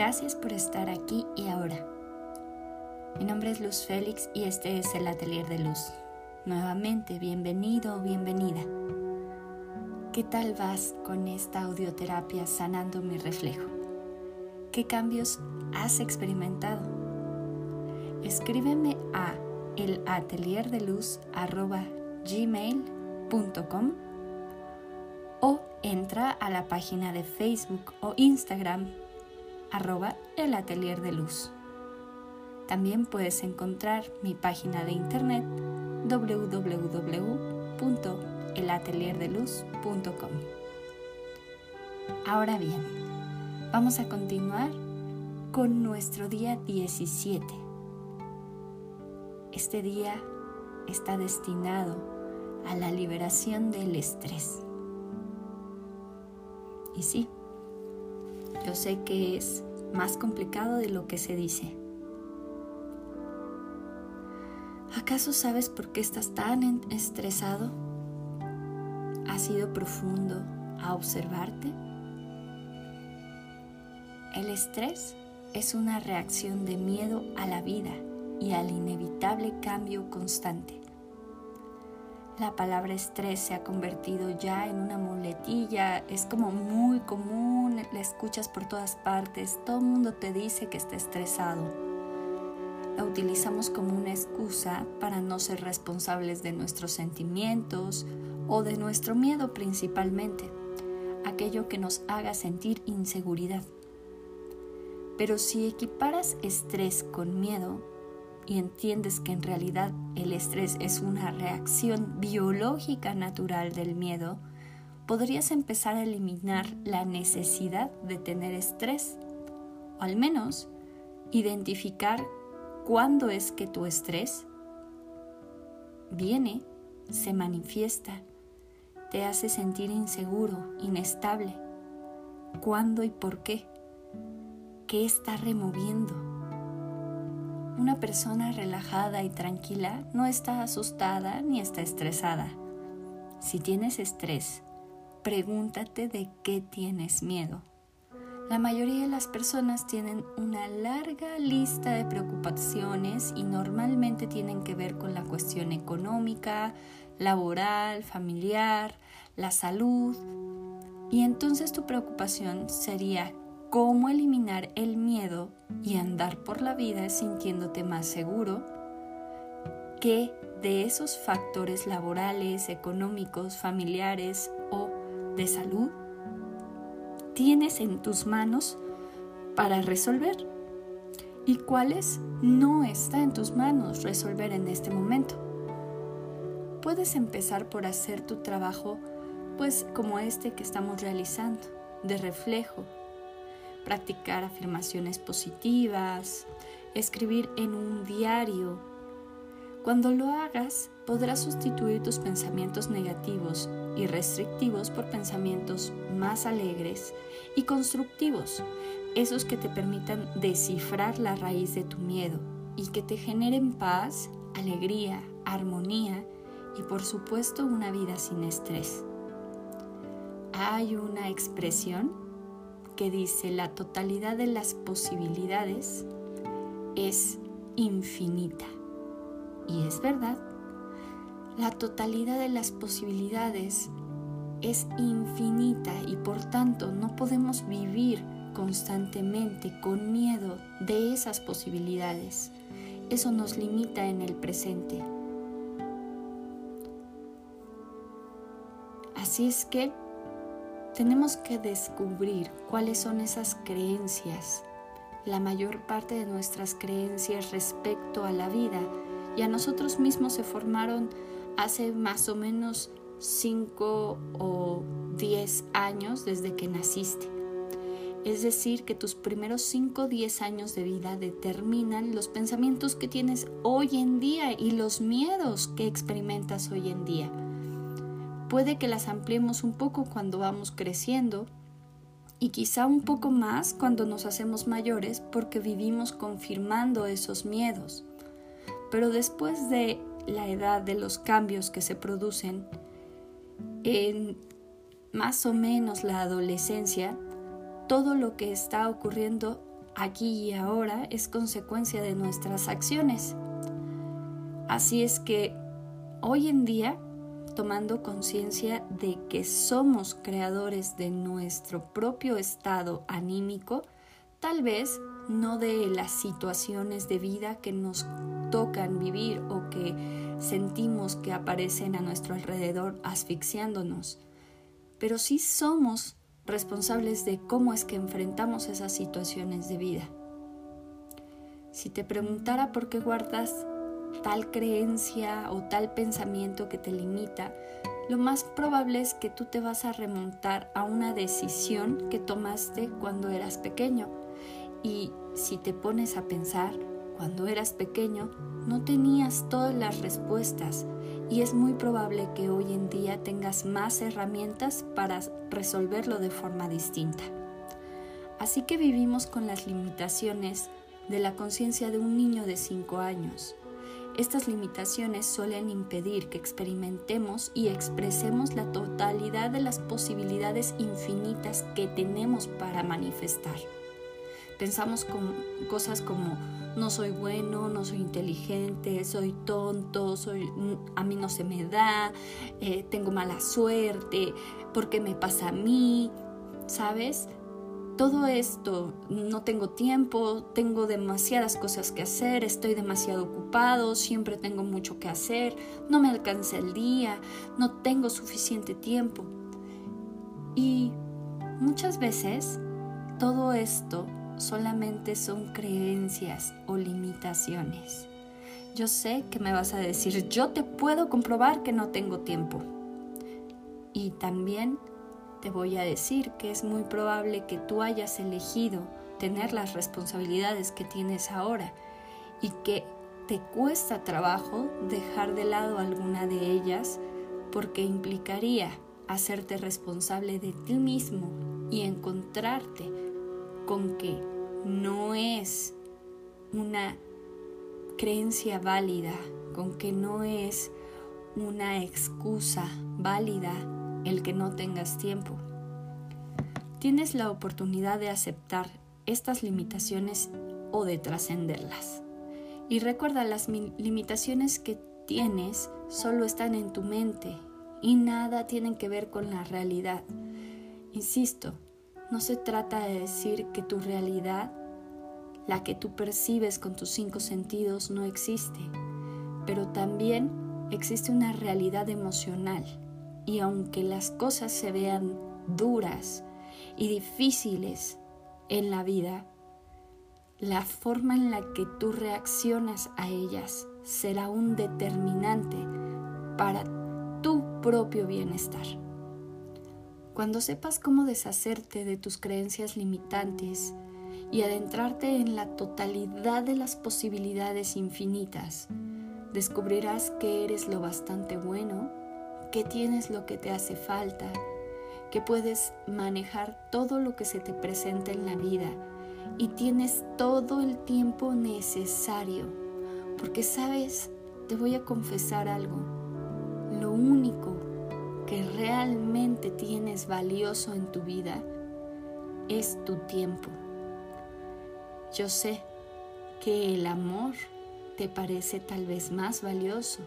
Gracias por estar aquí y ahora. Mi nombre es Luz Félix y este es el Atelier de Luz. Nuevamente, bienvenido o bienvenida. ¿Qué tal vas con esta audioterapia sanando mi reflejo? ¿Qué cambios has experimentado? Escríbeme a elatelierdeluz.gmail.com o entra a la página de Facebook o Instagram arroba el atelier de luz. También puedes encontrar mi página de internet www.elatelierdeluz.com. Ahora bien, vamos a continuar con nuestro día 17. Este día está destinado a la liberación del estrés. Y sí, yo sé que es más complicado de lo que se dice. ¿Acaso sabes por qué estás tan estresado? ¿Has ido profundo a observarte? El estrés es una reacción de miedo a la vida y al inevitable cambio constante. La palabra estrés se ha convertido ya en una muletilla, es como muy común, la escuchas por todas partes, todo el mundo te dice que está estresado. La utilizamos como una excusa para no ser responsables de nuestros sentimientos o de nuestro miedo principalmente, aquello que nos haga sentir inseguridad. Pero si equiparas estrés con miedo, y entiendes que en realidad el estrés es una reacción biológica natural del miedo, podrías empezar a eliminar la necesidad de tener estrés, o al menos identificar cuándo es que tu estrés viene, se manifiesta, te hace sentir inseguro, inestable, cuándo y por qué, qué está removiendo una persona relajada y tranquila no está asustada ni está estresada. Si tienes estrés, pregúntate de qué tienes miedo. La mayoría de las personas tienen una larga lista de preocupaciones y normalmente tienen que ver con la cuestión económica, laboral, familiar, la salud. Y entonces tu preocupación sería cómo eliminar el miedo y andar por la vida sintiéndote más seguro que de esos factores laborales, económicos, familiares o de salud tienes en tus manos para resolver y cuáles no está en tus manos resolver en este momento. Puedes empezar por hacer tu trabajo pues como este que estamos realizando, de reflejo, practicar afirmaciones positivas, escribir en un diario. Cuando lo hagas, podrás sustituir tus pensamientos negativos y restrictivos por pensamientos más alegres y constructivos, esos que te permitan descifrar la raíz de tu miedo y que te generen paz, alegría, armonía y por supuesto una vida sin estrés. Hay una expresión que dice la totalidad de las posibilidades es infinita. Y es verdad, la totalidad de las posibilidades es infinita y por tanto no podemos vivir constantemente con miedo de esas posibilidades. Eso nos limita en el presente. Así es que tenemos que descubrir cuáles son esas creencias, la mayor parte de nuestras creencias respecto a la vida y a nosotros mismos se formaron hace más o menos 5 o 10 años desde que naciste. Es decir, que tus primeros 5 o 10 años de vida determinan los pensamientos que tienes hoy en día y los miedos que experimentas hoy en día. Puede que las ampliemos un poco cuando vamos creciendo y quizá un poco más cuando nos hacemos mayores porque vivimos confirmando esos miedos. Pero después de la edad de los cambios que se producen, en más o menos la adolescencia, todo lo que está ocurriendo aquí y ahora es consecuencia de nuestras acciones. Así es que hoy en día, tomando conciencia de que somos creadores de nuestro propio estado anímico, tal vez no de las situaciones de vida que nos tocan vivir o que sentimos que aparecen a nuestro alrededor asfixiándonos, pero sí somos responsables de cómo es que enfrentamos esas situaciones de vida. Si te preguntara por qué guardas tal creencia o tal pensamiento que te limita, lo más probable es que tú te vas a remontar a una decisión que tomaste cuando eras pequeño. Y si te pones a pensar, cuando eras pequeño no tenías todas las respuestas y es muy probable que hoy en día tengas más herramientas para resolverlo de forma distinta. Así que vivimos con las limitaciones de la conciencia de un niño de 5 años. Estas limitaciones suelen impedir que experimentemos y expresemos la totalidad de las posibilidades infinitas que tenemos para manifestar. Pensamos con cosas como no soy bueno, no soy inteligente, soy tonto, soy, a mí no se me da, eh, tengo mala suerte, ¿por qué me pasa a mí? ¿Sabes? Todo esto, no tengo tiempo, tengo demasiadas cosas que hacer, estoy demasiado ocupado, siempre tengo mucho que hacer, no me alcanza el día, no tengo suficiente tiempo. Y muchas veces todo esto solamente son creencias o limitaciones. Yo sé que me vas a decir, yo te puedo comprobar que no tengo tiempo. Y también te voy a decir que es muy probable que tú hayas elegido tener las responsabilidades que tienes ahora y que te cuesta trabajo dejar de lado alguna de ellas porque implicaría hacerte responsable de ti mismo y encontrarte con que no es una creencia válida, con que no es una excusa válida el que no tengas tiempo. Tienes la oportunidad de aceptar estas limitaciones o de trascenderlas. Y recuerda, las limitaciones que tienes solo están en tu mente y nada tienen que ver con la realidad. Insisto, no se trata de decir que tu realidad, la que tú percibes con tus cinco sentidos, no existe, pero también existe una realidad emocional. Y aunque las cosas se vean duras y difíciles en la vida, la forma en la que tú reaccionas a ellas será un determinante para tu propio bienestar. Cuando sepas cómo deshacerte de tus creencias limitantes y adentrarte en la totalidad de las posibilidades infinitas, descubrirás que eres lo bastante bueno, que tienes lo que te hace falta, que puedes manejar todo lo que se te presenta en la vida y tienes todo el tiempo necesario. Porque sabes, te voy a confesar algo. Lo único que realmente tienes valioso en tu vida es tu tiempo. Yo sé que el amor te parece tal vez más valioso,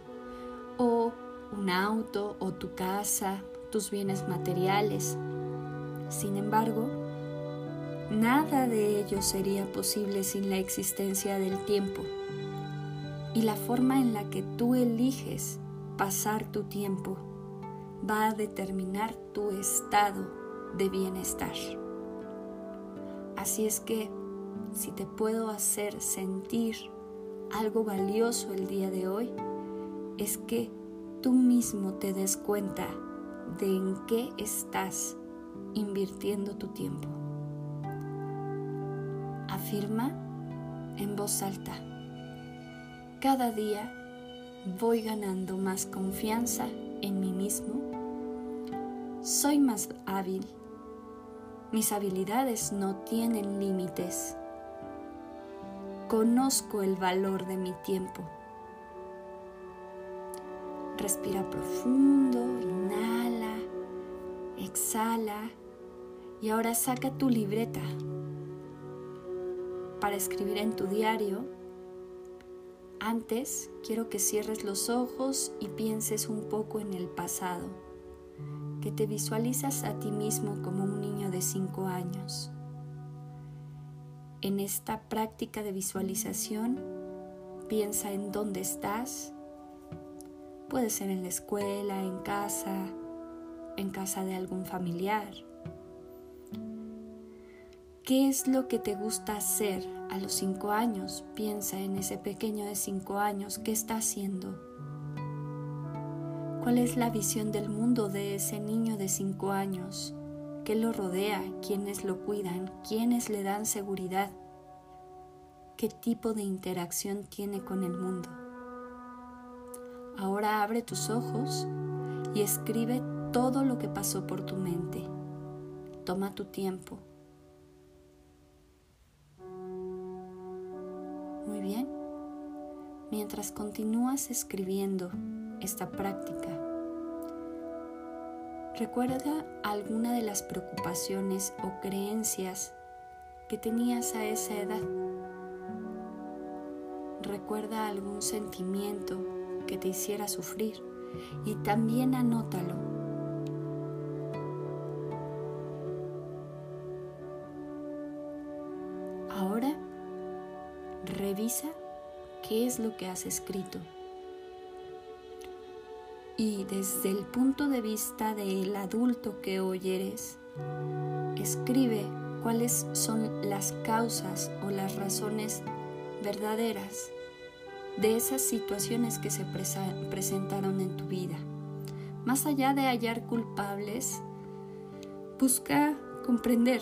o un auto, o tu casa, tus bienes materiales. Sin embargo, nada de ello sería posible sin la existencia del tiempo y la forma en la que tú eliges pasar tu tiempo va a determinar tu estado de bienestar. Así es que si te puedo hacer sentir algo valioso el día de hoy, es que tú mismo te des cuenta de en qué estás invirtiendo tu tiempo. Afirma en voz alta. Cada día voy ganando más confianza en mí mismo soy más hábil. Mis habilidades no tienen límites. Conozco el valor de mi tiempo. Respira profundo, inhala, exhala y ahora saca tu libreta. para escribir en tu diario, antes quiero que cierres los ojos y pienses un poco en el pasado, que te visualizas a ti mismo como un niño de 5 años. En esta práctica de visualización, piensa en dónde estás. Puede ser en la escuela, en casa, en casa de algún familiar ¿Qué es lo que te gusta hacer a los cinco años? Piensa en ese pequeño de cinco años, ¿qué está haciendo? ¿Cuál es la visión del mundo de ese niño de cinco años? ¿Qué lo rodea? ¿Quiénes lo cuidan? ¿Quiénes le dan seguridad? ¿Qué tipo de interacción tiene con el mundo? Ahora abre tus ojos y escribe todo lo que pasó por tu mente. Toma tu tiempo Muy bien. Mientras continúas escribiendo esta práctica, recuerda alguna de las preocupaciones o creencias que tenías a esa edad. Recuerda algún sentimiento que te hiciera sufrir y también anótalo. Ahora Revisa qué es lo que has escrito. Y desde el punto de vista del adulto que hoy eres, escribe cuáles son las causas o las razones verdaderas de esas situaciones que se presentaron en tu vida. Más allá de hallar culpables, busca comprender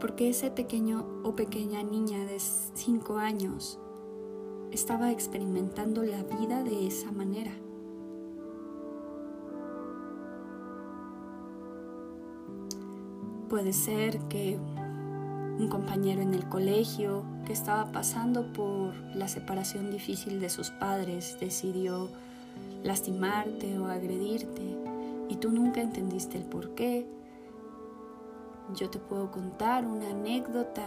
porque ese pequeño o pequeña niña de 5 años estaba experimentando la vida de esa manera. Puede ser que un compañero en el colegio que estaba pasando por la separación difícil de sus padres decidió lastimarte o agredirte y tú nunca entendiste el por qué. Yo te puedo contar una anécdota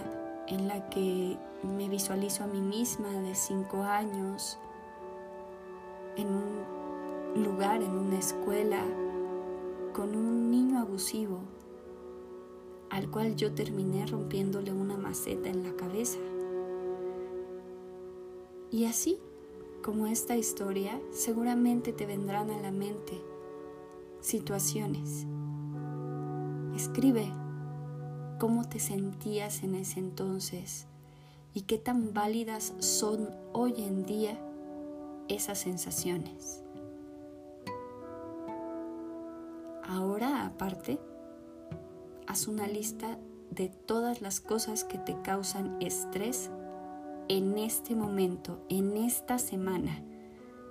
en la que me visualizo a mí misma de cinco años en un lugar, en una escuela, con un niño abusivo al cual yo terminé rompiéndole una maceta en la cabeza. Y así, como esta historia, seguramente te vendrán a la mente situaciones. Escribe cómo te sentías en ese entonces y qué tan válidas son hoy en día esas sensaciones. Ahora, aparte, haz una lista de todas las cosas que te causan estrés en este momento, en esta semana.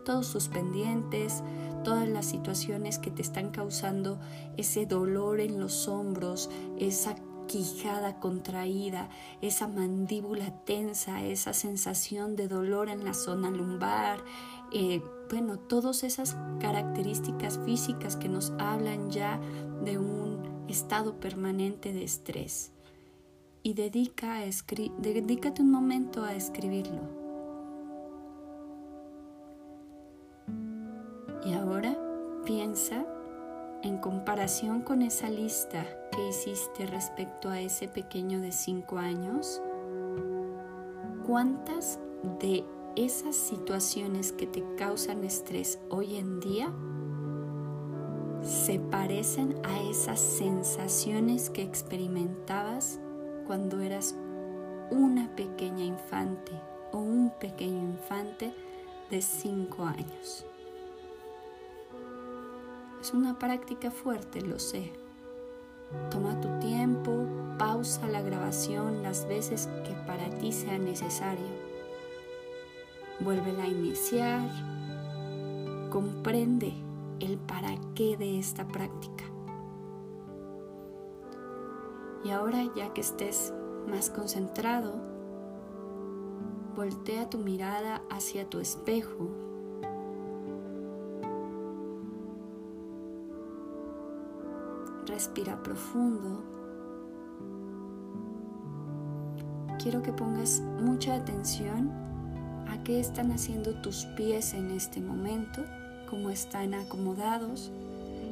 Todos sus pendientes, todas las situaciones que te están causando ese dolor en los hombros, esa quijada contraída, esa mandíbula tensa, esa sensación de dolor en la zona lumbar, eh, bueno, todas esas características físicas que nos hablan ya de un estado permanente de estrés. Y dedica a dedícate un momento a escribirlo. Y ahora piensa en comparación con esa lista que hiciste respecto a ese pequeño de 5 años, ¿cuántas de esas situaciones que te causan estrés hoy en día se parecen a esas sensaciones que experimentabas cuando eras una pequeña infante o un pequeño infante de 5 años? Es una práctica fuerte, lo sé. Toma tu tiempo, pausa la grabación las veces que para ti sea necesario. Vuélvela a iniciar. Comprende el para qué de esta práctica. Y ahora ya que estés más concentrado, voltea tu mirada hacia tu espejo. Respira profundo. Quiero que pongas mucha atención a qué están haciendo tus pies en este momento, cómo están acomodados.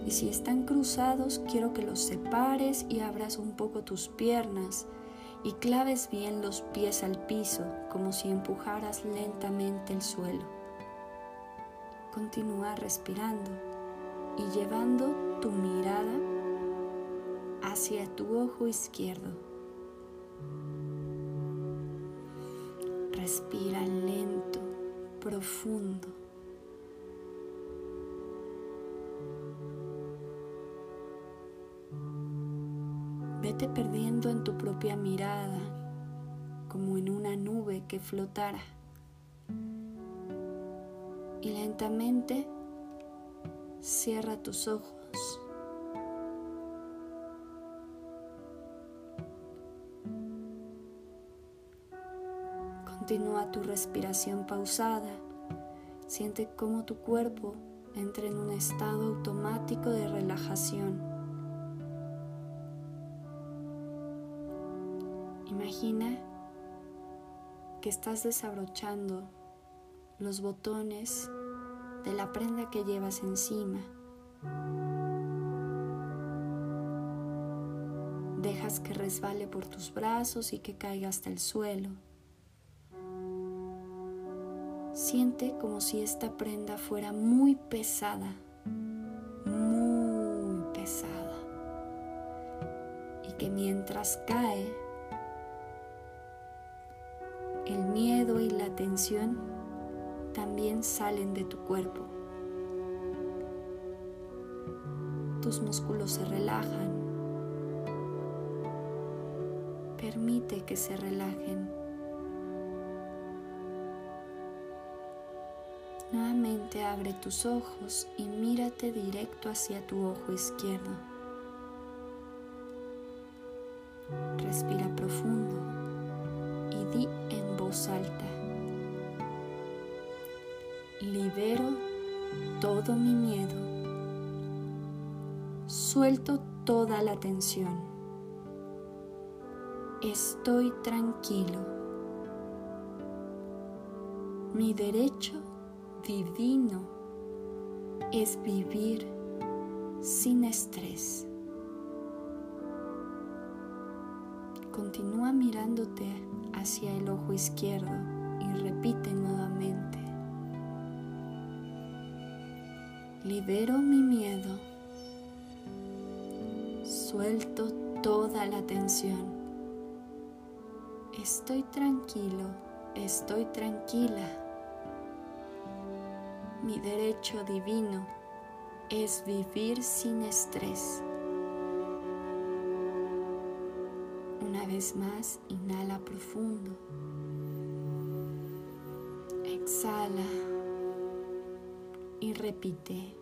Y si están cruzados, quiero que los separes y abras un poco tus piernas y claves bien los pies al piso, como si empujaras lentamente el suelo. Continúa respirando y llevando tu mirada hacia tu ojo izquierdo. Respira lento, profundo. Vete perdiendo en tu propia mirada, como en una nube que flotara. Y lentamente cierra tus ojos. Continúa tu respiración pausada. Siente cómo tu cuerpo entra en un estado automático de relajación. Imagina que estás desabrochando los botones de la prenda que llevas encima. Dejas que resbale por tus brazos y que caiga hasta el suelo. Siente como si esta prenda fuera muy pesada, muy pesada. Y que mientras cae, el miedo y la tensión también salen de tu cuerpo. Tus músculos se relajan. Permite que se relajen. Nuevamente abre tus ojos y mírate directo hacia tu ojo izquierdo. Respira profundo voz alta. Libero todo mi miedo. Suelto toda la tensión. Estoy tranquilo. Mi derecho divino es vivir sin estrés. Continúa mirándote hacia el ojo izquierdo y repite nuevamente. Libero mi miedo. Suelto toda la tensión. Estoy tranquilo, estoy tranquila mi derecho divino es vivir sin estrés. Vez más, inhala profundo. Exhala y repite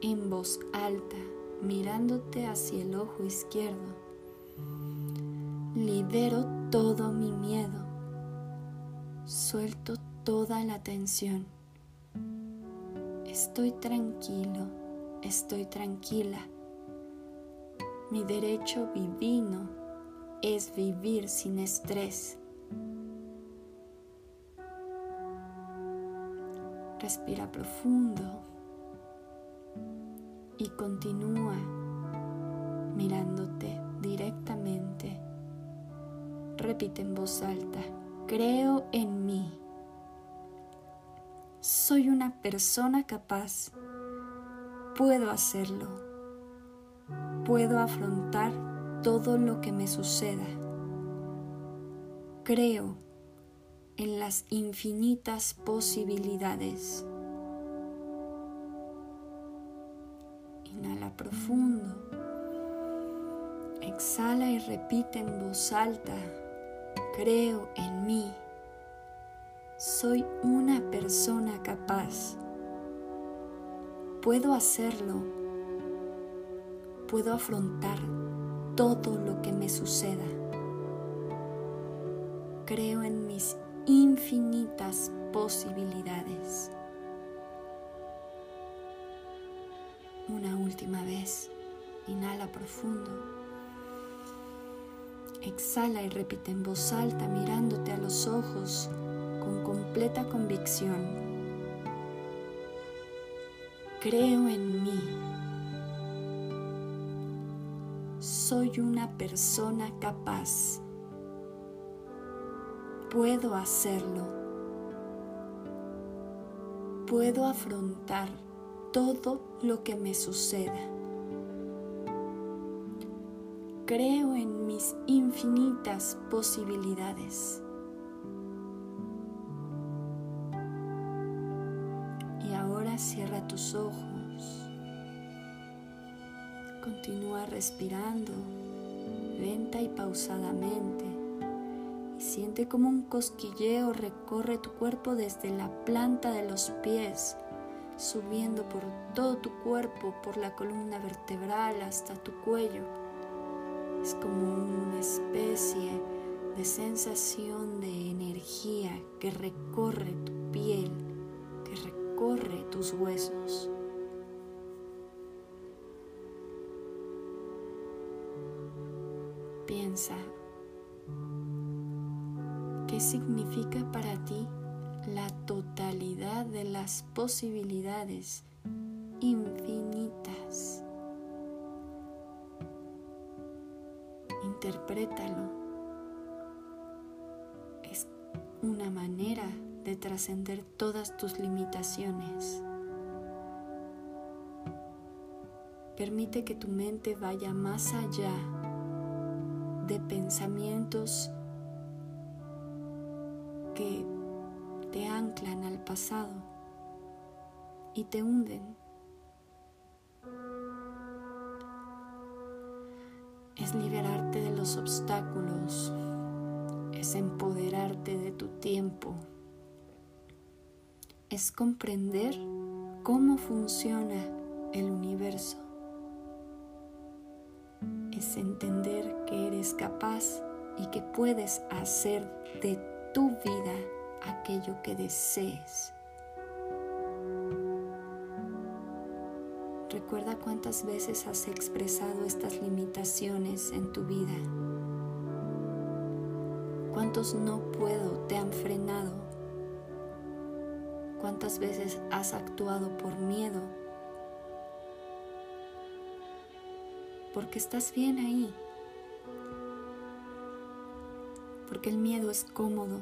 en voz alta, mirándote hacia el ojo izquierdo. Libero todo mi miedo. Suelto toda la tensión. Estoy tranquilo, estoy tranquila. Mi derecho divino es vivir sin estrés. Respira profundo y continúa mirándote directamente. Repite en voz alta, creo en mí soy una persona capaz. Puedo hacerlo. Puedo afrontar todo lo que me suceda. Creo en las infinitas posibilidades. Inhala profundo. Exhala y repite en voz alta. Creo en mí soy una persona capaz. Puedo hacerlo. Puedo afrontar todo lo que me suceda. Creo en mis infinitas posibilidades. Una última vez. Inhala profundo. Exhala y repite en voz alta mirándote a los ojos con completa convicción. Creo en mí. Soy una persona capaz. Puedo hacerlo. Puedo afrontar todo lo que me suceda. Creo en mis infinitas posibilidades. Y ahora cierra tus ojos. Continúa respirando lenta y pausadamente y siente como un cosquilleo recorre tu cuerpo desde la planta de los pies subiendo por todo tu cuerpo, por la columna vertebral hasta tu cuello. Es como una especie de sensación de energía que recorre tu piel, que recorre tus huesos. Piensa, ¿qué significa para ti la totalidad de las posibilidades infinitas. Interprétalo. Es una manera de trascender todas tus limitaciones. Permite que tu mente vaya más allá de pensamientos que te anclan al pasado y te hunden. Es liberarte de los obstáculos, es empoderarte de tu tiempo, es comprender cómo funciona el universo, es entender que eres capaz y que puedes hacer de tu vida aquello que desees. Recuerda cuántas veces has expresado estas limitaciones en tu vida. Cuántos no puedo te han frenado. Cuántas veces has actuado por miedo. Porque estás bien ahí. Porque el miedo es cómodo.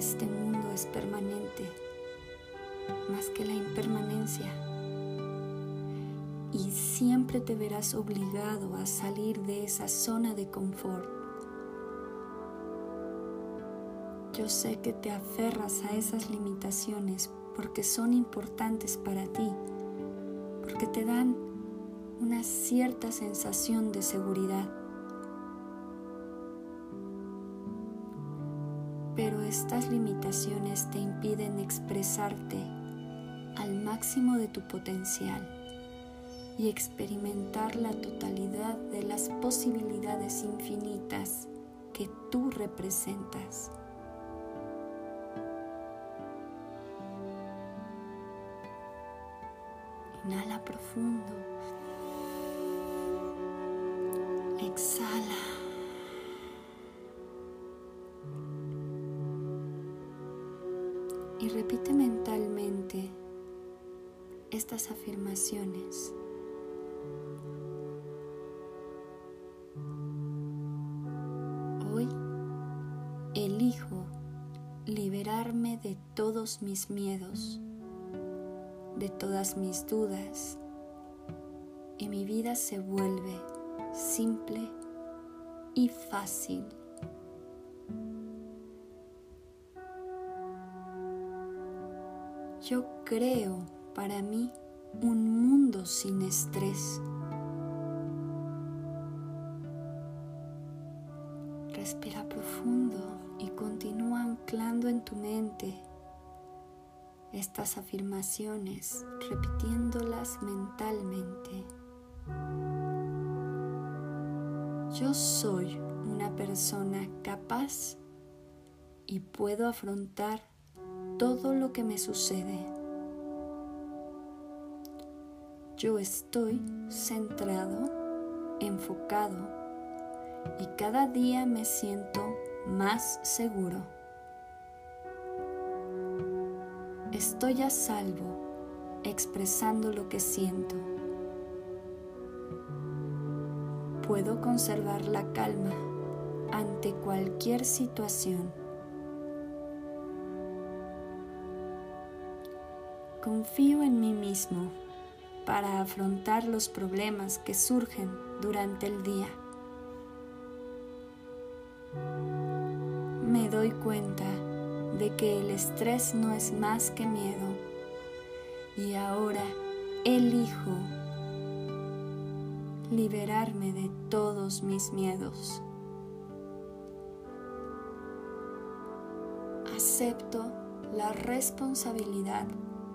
este mundo es permanente más que la impermanencia y siempre te verás obligado a salir de esa zona de confort. Yo sé que te aferras a esas limitaciones porque son importantes para ti, porque te dan una cierta sensación de seguridad. pero estas limitaciones te impiden expresarte al máximo de tu potencial y experimentar la totalidad de las posibilidades infinitas que tú representas. Inhala profundo. Exhala. y repite mentalmente estas afirmaciones. Hoy elijo liberarme de todos mis miedos, de todas mis dudas y mi vida se vuelve simple y fácil. Yo creo para mí un mundo sin estrés. Respira profundo y continúa anclando en tu mente estas afirmaciones, repitiéndolas mentalmente. Yo soy una persona capaz y puedo afrontar todo lo que me sucede. yo estoy centrado, enfocado y cada día me siento más seguro. Estoy a salvo expresando lo que siento. Puedo conservar la calma ante cualquier situación. Confío en mí mismo para afrontar los problemas que surgen durante el día. Me doy cuenta de que el estrés no es más que miedo y ahora elijo liberarme de todos mis miedos. Acepto la responsabilidad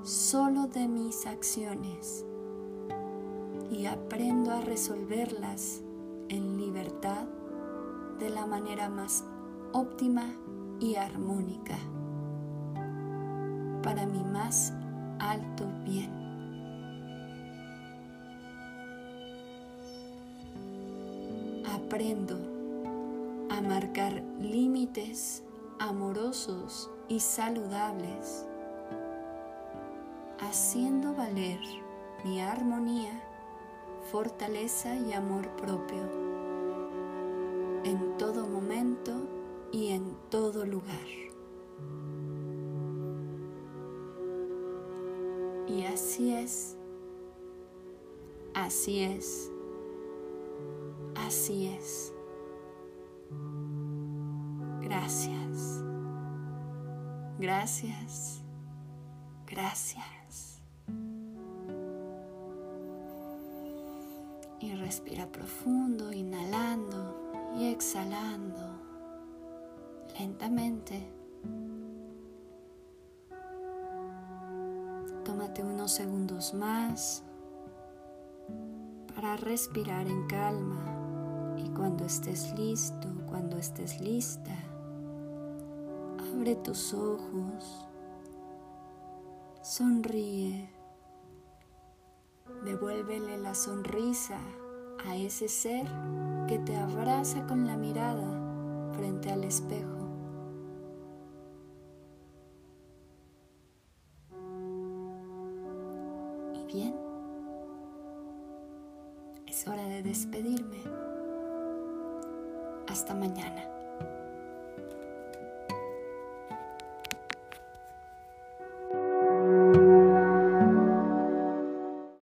solo de mis acciones y aprendo a resolverlas en libertad de la manera más óptima y armónica para mi más alto bien. Aprendo a marcar límites amorosos y saludables, haciendo valer mi armonía, fortaleza y amor propio en todo momento y en todo lugar. Y así es, así es, así es. Gracias, gracias, gracias. Y respira profundo, inhalando y exhalando lentamente. Tómate unos segundos más para respirar en calma y cuando estés listo, cuando estés lista, abre tus ojos, sonríe, devuélvele la sonrisa a ese ser que te abraza con la mirada frente al espejo. Bien, es hora de despedirme. Hasta mañana.